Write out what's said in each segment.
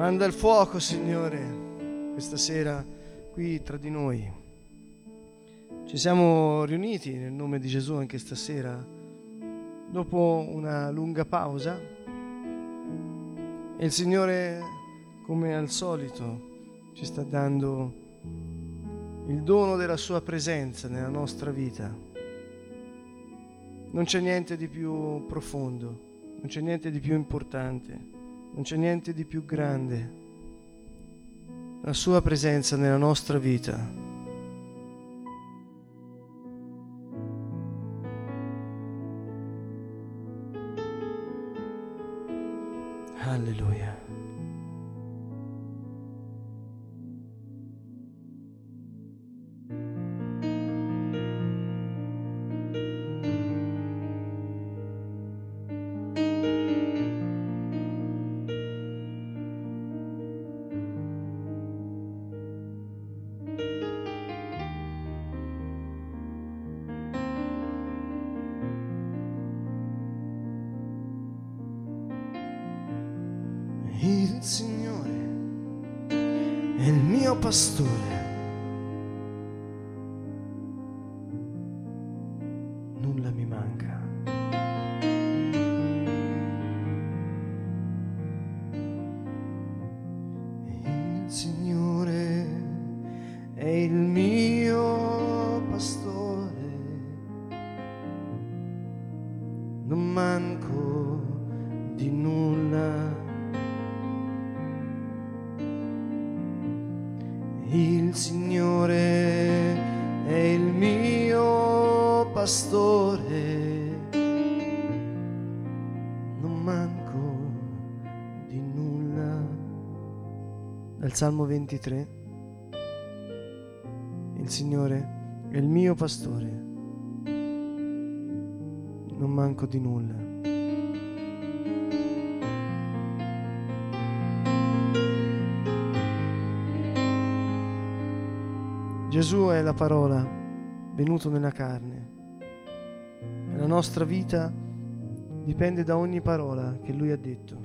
Manda il fuoco, Signore, questa sera qui tra di noi. Ci siamo riuniti nel nome di Gesù anche stasera, dopo una lunga pausa. E il Signore, come al solito, ci sta dando il dono della Sua presenza nella nostra vita. Non c'è niente di più profondo, non c'è niente di più importante non c'è niente di più grande. La sua presenza nella nostra vita. Il pastore, non manco di nulla. Dal Salmo 23, il Signore è il mio pastore, non manco di nulla. Gesù è la parola venuto nella carne. La nostra vita dipende da ogni parola che Lui ha detto.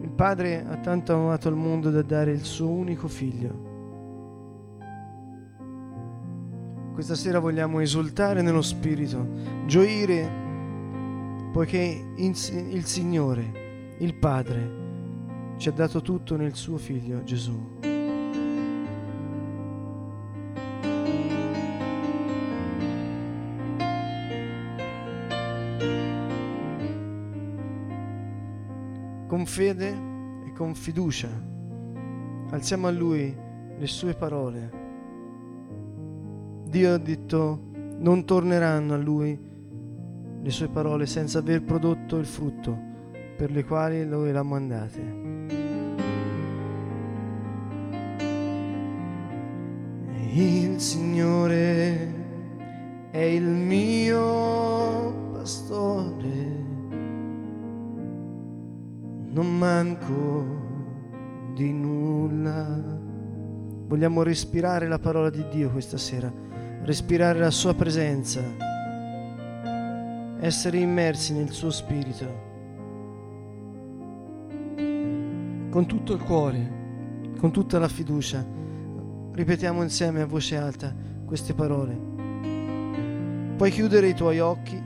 Il Padre ha tanto amato il mondo da dare il suo unico figlio. Questa sera vogliamo esultare nello Spirito, gioire poiché il Signore, il Padre, ci ha dato tutto nel suo figlio Gesù. Con fede e con fiducia alziamo a Lui le sue parole. Dio ha detto non torneranno a Lui le sue parole senza aver prodotto il frutto per le quali Lui l'ha mandate. Il Signore è il mio pastore, non manco di nulla. Vogliamo respirare la parola di Dio questa sera, respirare la sua presenza, essere immersi nel suo spirito, con tutto il cuore, con tutta la fiducia Ripetiamo insieme a voce alta queste parole. Puoi chiudere i tuoi occhi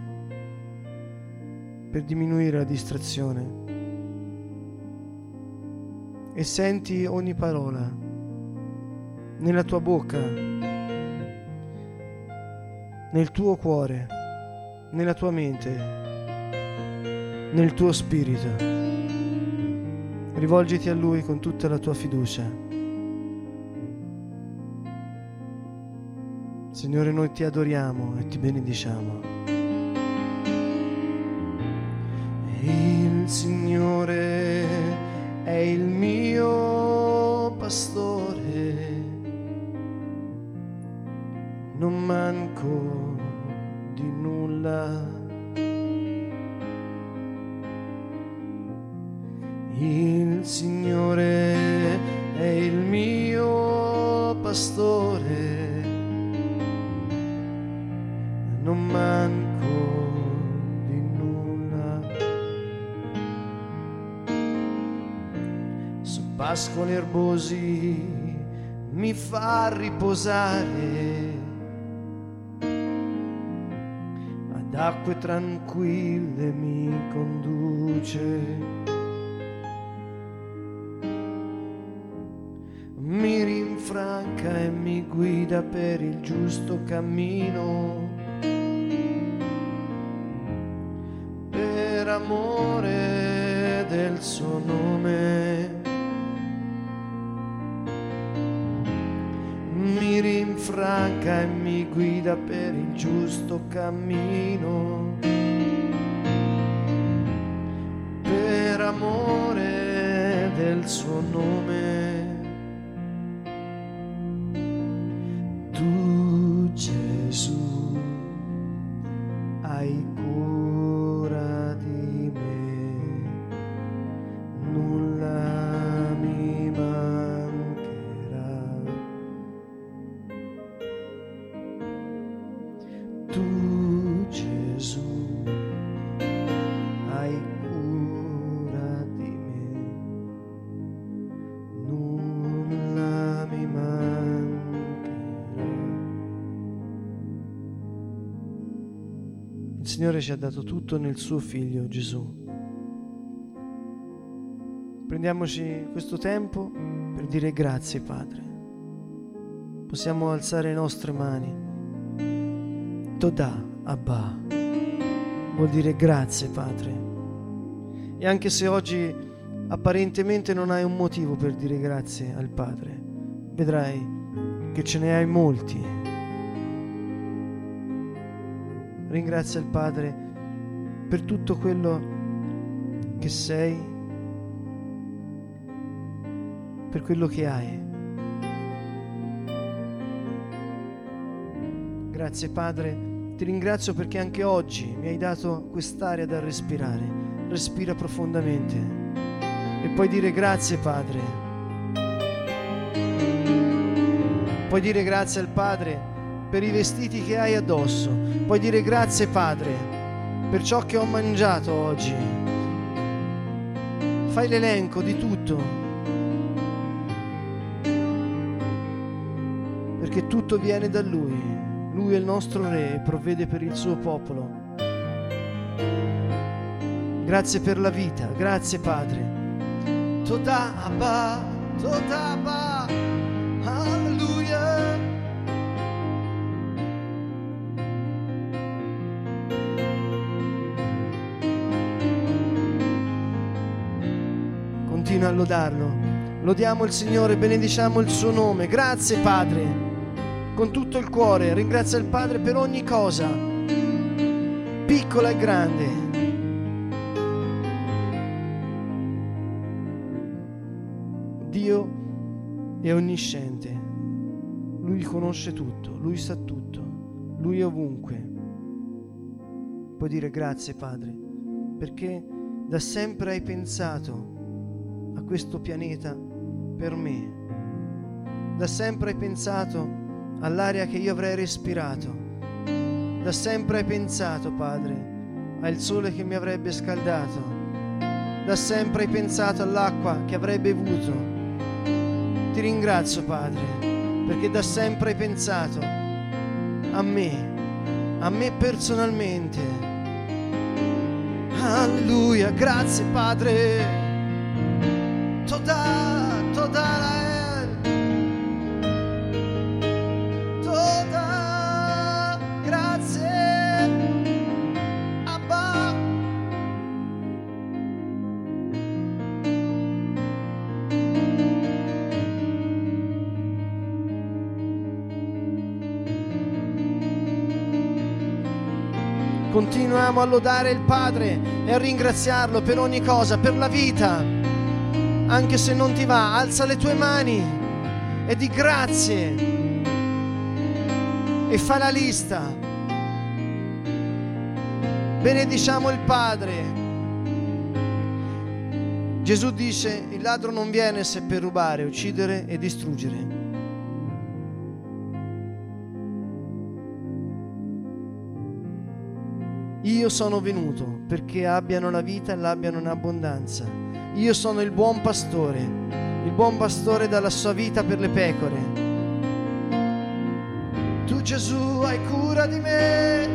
per diminuire la distrazione e senti ogni parola nella tua bocca, nel tuo cuore, nella tua mente, nel tuo spirito. Rivolgiti a Lui con tutta la tua fiducia. Signore, noi ti adoriamo e ti benediciamo. Il Signore è il pastore, non manco di nulla. Pascoli erbosi mi fa riposare ad acque tranquille mi conduce mi rinfranca e mi guida per il giusto cammino. Per amore del suo nome. Guida per il giusto cammino. Per amore del suo nome. Signore ci ha dato tutto nel suo figlio Gesù. Prendiamoci questo tempo per dire grazie Padre. Possiamo alzare le nostre mani. Toda Abba vuol dire grazie Padre. E anche se oggi apparentemente non hai un motivo per dire grazie al Padre, vedrai che ce ne hai molti Ringrazia il Padre per tutto quello che sei, per quello che hai. Grazie Padre, ti ringrazio perché anche oggi mi hai dato quest'aria da respirare. Respira profondamente e puoi dire grazie Padre. Puoi dire grazie al Padre per i vestiti che hai addosso. Puoi dire grazie Padre per ciò che ho mangiato oggi. Fai l'elenco di tutto. Perché tutto viene da Lui. Lui è il nostro Re e provvede per il suo popolo. Grazie per la vita, grazie Padre. Toda Abba, Toda Abba, a lodarlo. Lodiamo il Signore, benediciamo il suo nome. Grazie Padre, con tutto il cuore. Ringrazia il Padre per ogni cosa, piccola e grande. Dio è onnisciente, Lui conosce tutto, Lui sa tutto, Lui è ovunque. Puoi dire grazie Padre, perché da sempre hai pensato a questo pianeta per me. Da sempre hai pensato all'aria che io avrei respirato. Da sempre hai pensato, Padre, al sole che mi avrebbe scaldato. Da sempre hai pensato all'acqua che avrei bevuto. Ti ringrazio, Padre, perché da sempre hai pensato a me, a me personalmente. Alleluia, grazie Padre Continuiamo a lodare il Padre e a ringraziarlo per ogni cosa, per la vita anche se non ti va, alza le tue mani e di grazie e fa la lista. Benediciamo il Padre. Gesù dice, il ladro non viene se per rubare, uccidere e distruggere. Sono venuto perché abbiano la vita e l'abbiano in abbondanza. Io sono il buon pastore Il buon pastore dà la sua vita per le pecore. Tu Gesù hai cura di me.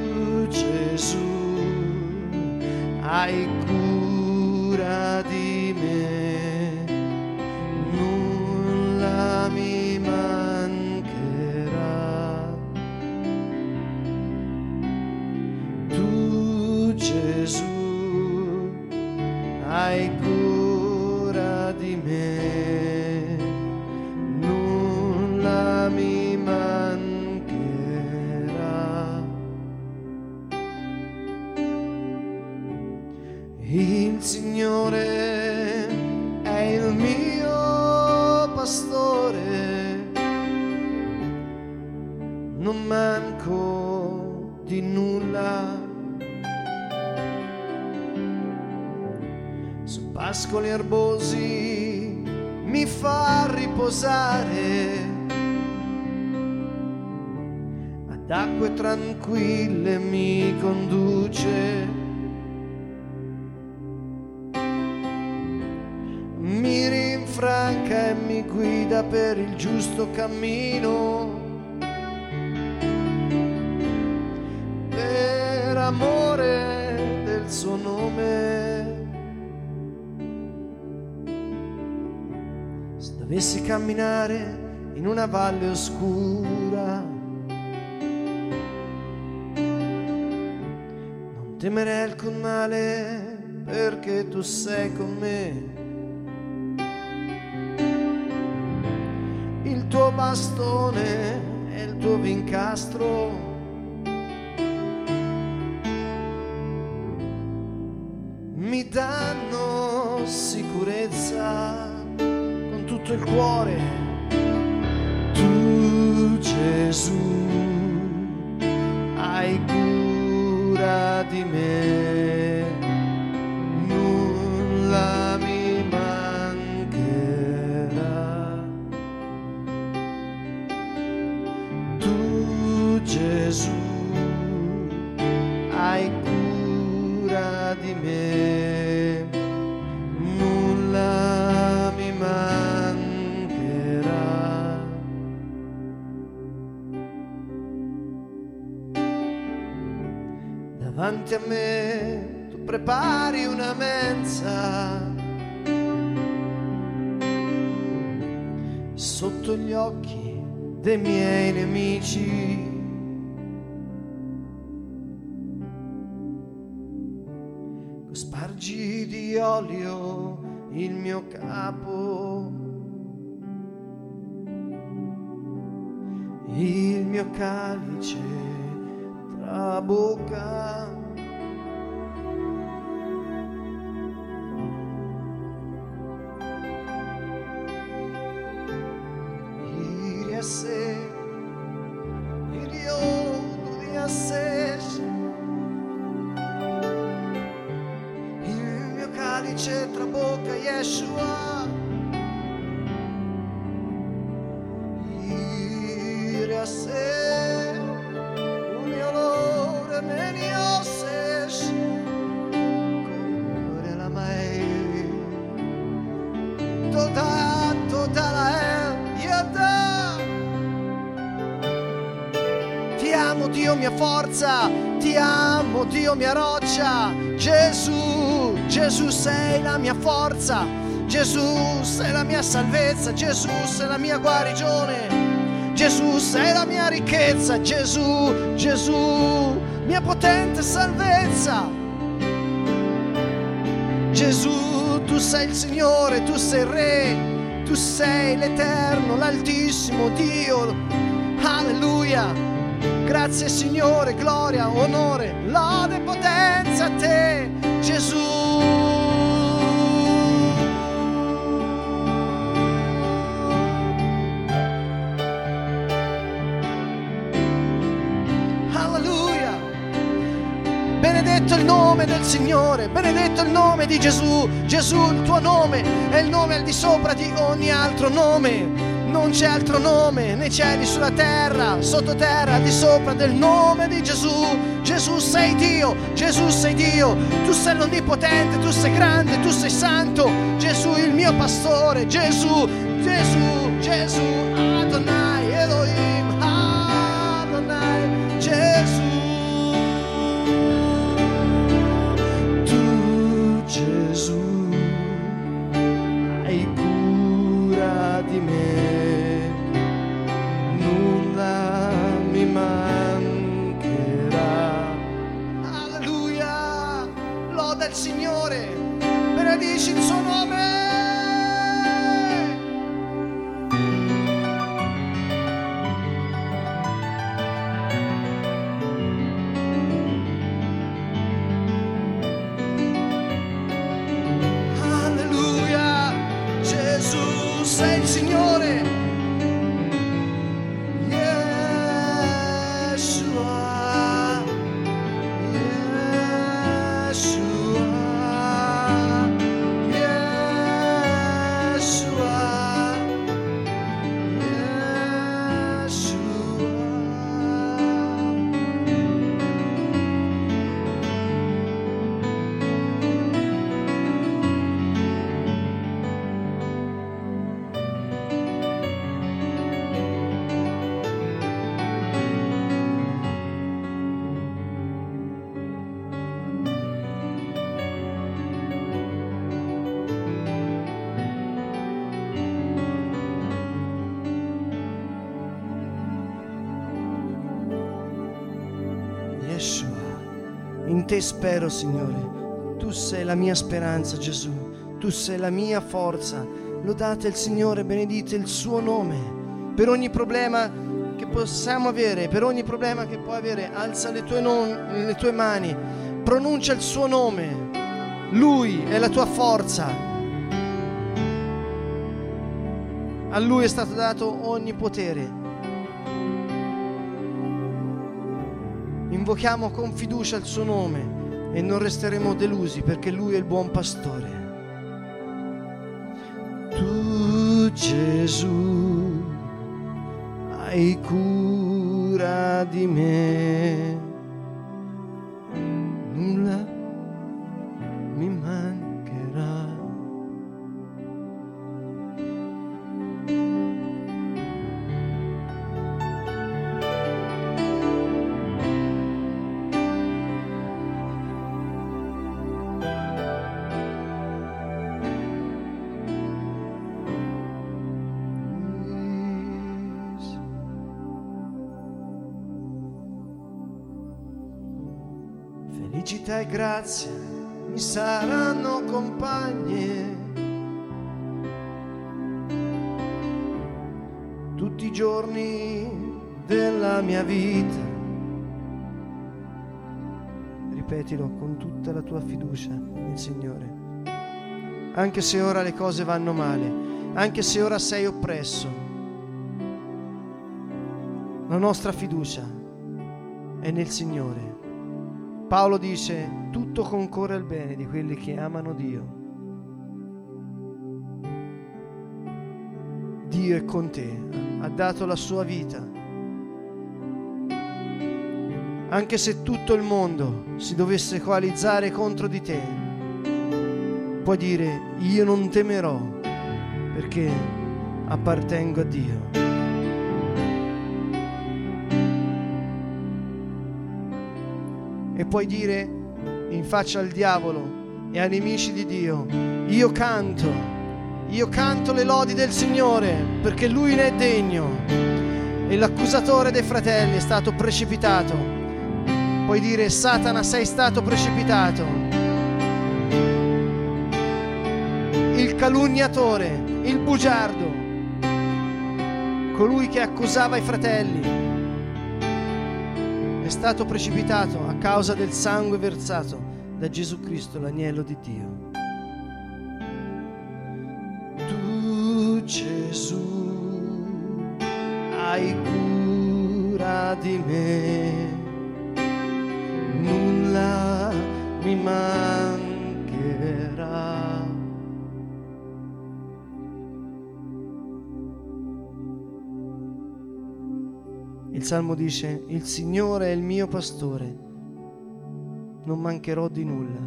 Tu Gesù hai cura ad acque tranquille mi conduce. Mi rinfranca e mi guida per il giusto cammino. Per amore del suo nome. Se dovessi camminare in una valle oscura, temerei alcun male perché tu sei con me. Il tuo bastone e il tuo vincastro mi danno sicurezza con tutto il cuore. Tu Gesù dei miei nemici. Spargi di olio il mio capo. Il mio calice trabocca. Mia roccia, Gesù, Gesù sei la mia forza, Gesù sei la mia salvezza, Gesù sei la mia guarigione, Gesù sei la mia ricchezza, Gesù, Gesù, mia potente salvezza. Gesù, tu sei il Signore, tu sei il Re, tu sei l'Eterno, l'Altissimo Dio. Alleluia. Grazie Signore, gloria, onore, lode e potenza a te, Gesù. Alleluia. Benedetto il nome del Signore, benedetto il nome di Gesù. Gesù, il tuo nome è il nome al di sopra di ogni altro nome. Non c'è altro nome nei cieli, sulla terra, sottoterra, di sopra del nome di Gesù. Gesù sei Dio, Gesù sei Dio, tu sei l'onnipotente, tu sei grande, tu sei santo. Gesù il mio pastore, Gesù, Gesù, Gesù, Adonai, Elohim, te spero, Signore. Tu sei la mia speranza, Gesù. Tu sei la mia forza. Lodate il Signore, benedite il suo nome. Per ogni problema che possiamo avere, per ogni problema che puoi avere, alza le tue, non- le tue mani, pronuncia il suo nome. Lui è la tua forza. A lui è stato dato ogni potere. Invochiamo con fiducia il suo nome e non resteremo delusi perché lui è il buon pastore. Tu Gesù hai cura di me. E grazia mi saranno compagne tutti i giorni della mia vita. Ripetilo con tutta la tua fiducia nel Signore. Anche se ora le cose vanno male, anche se ora sei oppresso, la nostra fiducia è nel Signore. Paolo dice, tutto concorre al bene di quelli che amano Dio. Dio è con te, ha dato la sua vita. Anche se tutto il mondo si dovesse coalizzare contro di te, puoi dire, io non temerò perché appartengo a Dio. E puoi dire in faccia al diavolo e ai nemici di Dio, io canto, io canto le lodi del Signore perché Lui ne è degno e l'accusatore dei fratelli è stato precipitato. Puoi dire Satana sei stato precipitato. Il calunniatore, il bugiardo, colui che accusava i fratelli, stato precipitato a causa del sangue versato da Gesù Cristo, l'agnello di Dio. Tu Gesù hai cura di me, nulla mi mancherà. Salmo dice, il Signore è il mio pastore, non mancherò di nulla.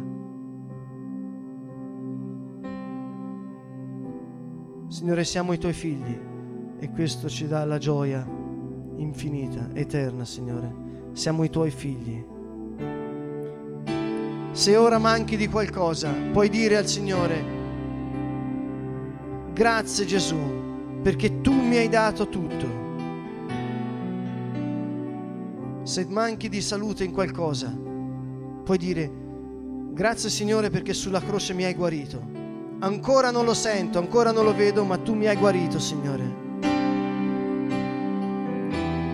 Signore, siamo i tuoi figli e questo ci dà la gioia infinita, eterna, Signore. Siamo i tuoi figli. Se ora manchi di qualcosa, puoi dire al Signore, grazie Gesù, perché tu mi hai dato tutto se manchi di salute in qualcosa, puoi dire grazie Signore perché sulla croce mi hai guarito. Ancora non lo sento, ancora non lo vedo, ma tu mi hai guarito, Signore.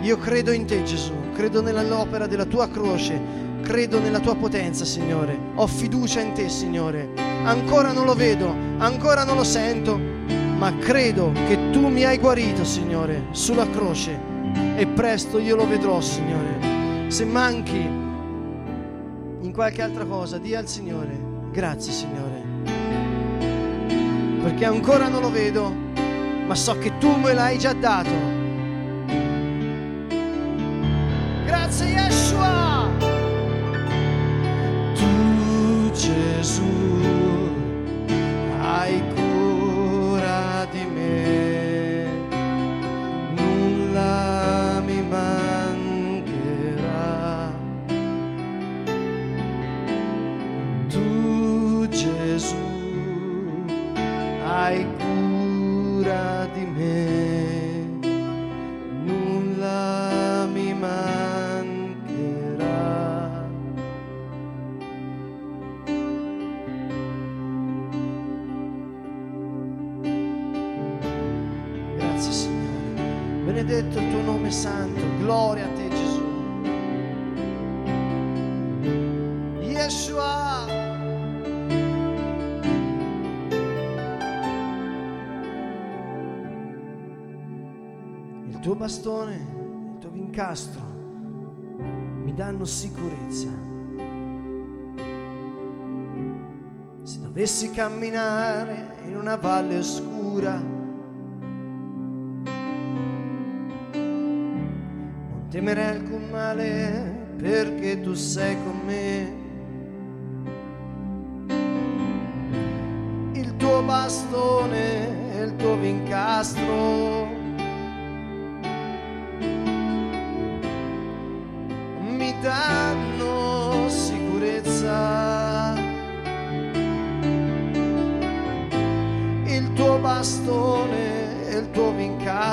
Io credo in te, Gesù, credo nell'opera della tua croce, credo nella tua potenza, Signore. Ho fiducia in te, Signore. Ancora non lo vedo, ancora non lo sento, ma credo che tu mi hai guarito, Signore, sulla croce e presto io lo vedrò, Signore. Se manchi in qualche altra cosa, di al Signore, grazie, Signore. Perché ancora non lo vedo, ma so che tu me l'hai già dato. Grazie, Yeshua. Tu, Gesù. Se dovessi camminare in una valle oscura, non temerei alcun male perché tu sei con me. Il tuo bastone e il tuo vincastro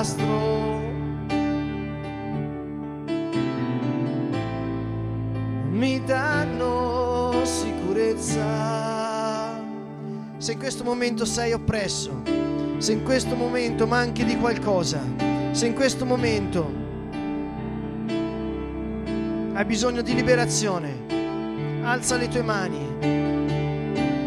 vincastro. Mi danno sicurezza. Se in questo momento sei oppresso, se in questo momento manchi di qualcosa, se in questo momento hai bisogno di liberazione, alza le tue mani.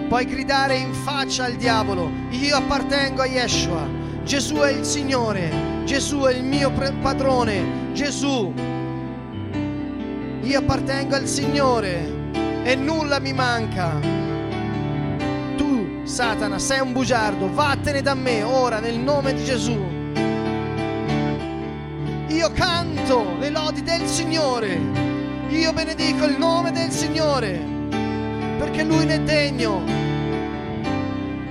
Puoi gridare in faccia al diavolo, io appartengo a Yeshua, Gesù è il Signore, Gesù è il mio padrone, Gesù. Io appartengo al Signore e nulla mi manca. Tu, Satana, sei un bugiardo, vattene da me ora nel nome di Gesù. Io canto le lodi del Signore. Io benedico il nome del Signore perché Lui ne è degno.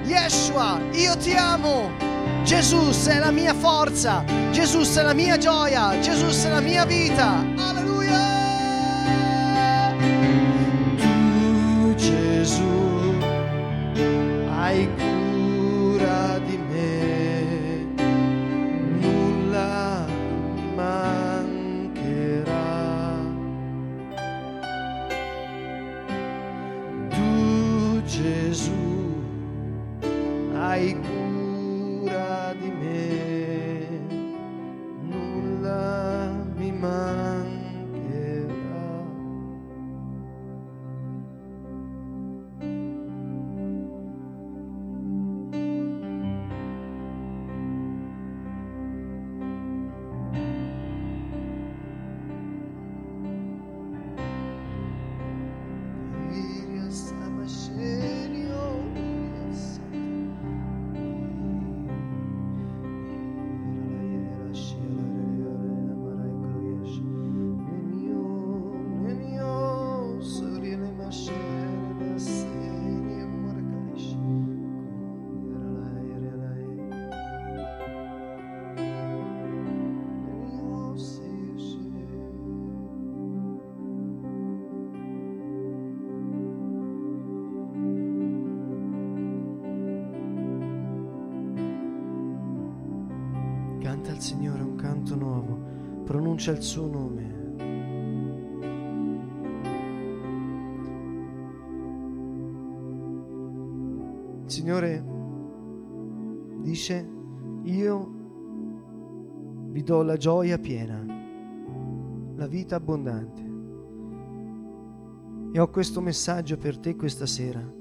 Yeshua, io ti amo. Gesù sei la mia forza. Gesù sei la mia gioia. Gesù sei la mia vita. Alleluia. Tu Gesù hai pronuncia il suo nome. Il Signore dice, io vi do la gioia piena, la vita abbondante. E ho questo messaggio per te questa sera.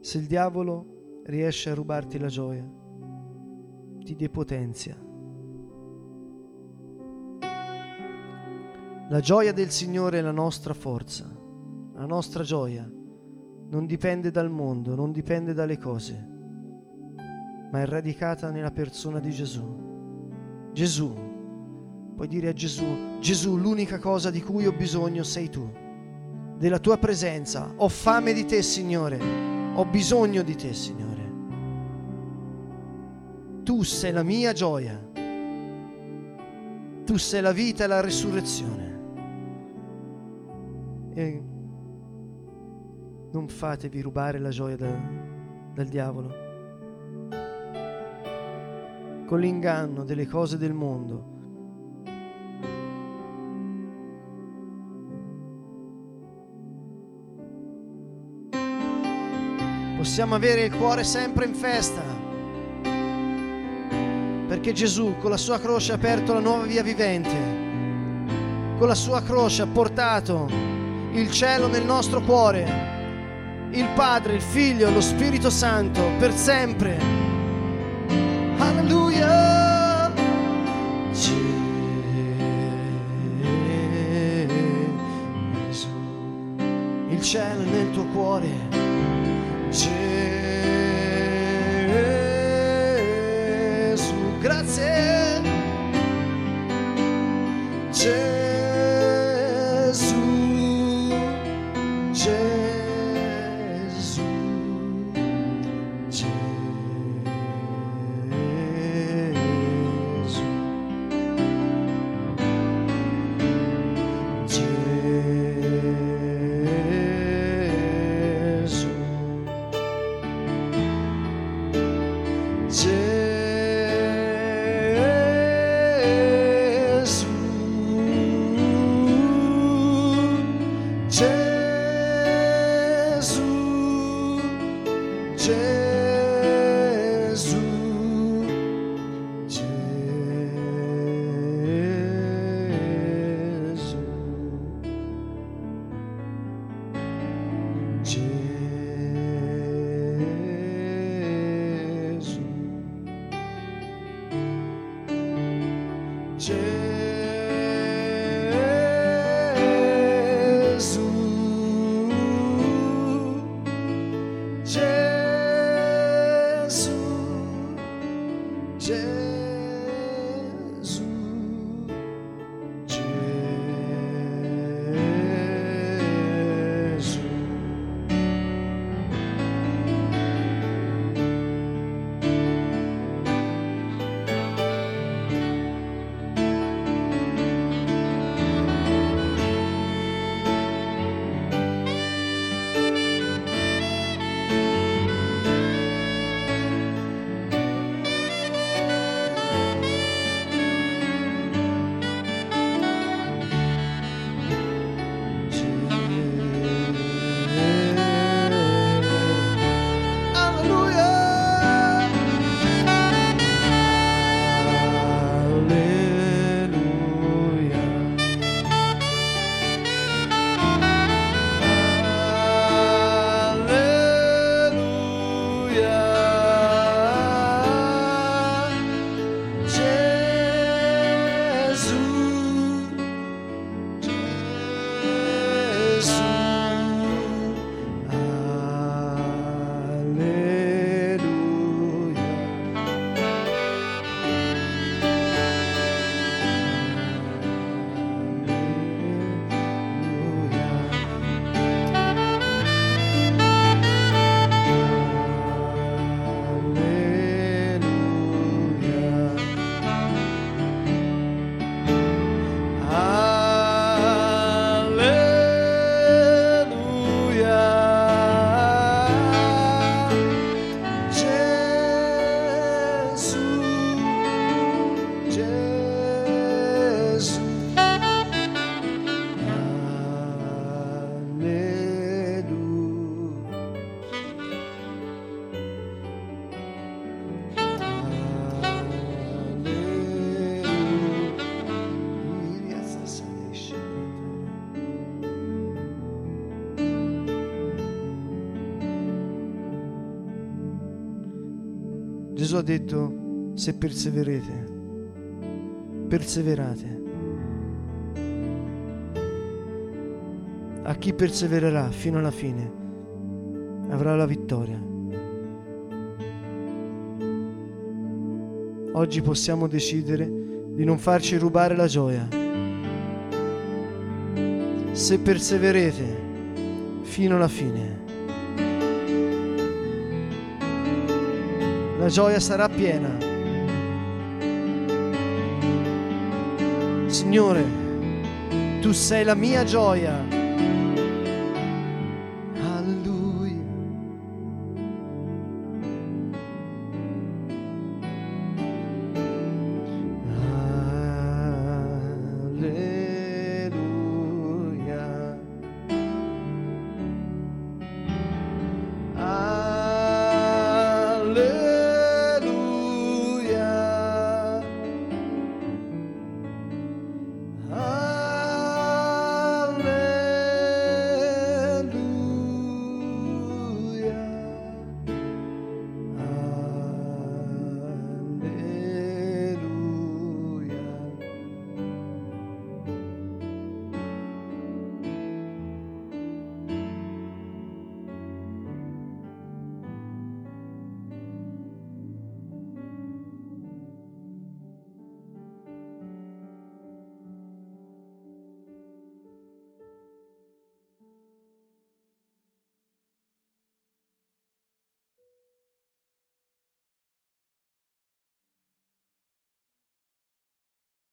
Se il diavolo riesce a rubarti la gioia, ti depotenzia. La gioia del Signore è la nostra forza, la nostra gioia non dipende dal mondo, non dipende dalle cose, ma è radicata nella persona di Gesù. Gesù, puoi dire a Gesù, Gesù, l'unica cosa di cui ho bisogno sei tu, della tua presenza, ho fame di te, Signore ho bisogno di te, Signore. Tu sei la mia gioia. Tu sei la vita e la risurrezione. E non fatevi rubare la gioia da, dal diavolo. Con l'inganno delle cose del mondo possiamo avere il cuore sempre in festa. Perché Gesù con la sua croce ha aperto la nuova via vivente. Con la sua croce ha portato il cielo nel nostro cuore. Il Padre, il Figlio, lo Spirito Santo per sempre. Alleluia. Gesù. Il cielo nel tuo cuore. Gesù ha detto, se perseverete, perseverate. A chi persevererà fino alla fine avrà la vittoria. Oggi possiamo decidere di non farci rubare la gioia. Se perseverete fino alla fine, la gioia sarà piena. Signore, tu sei la mia gioia.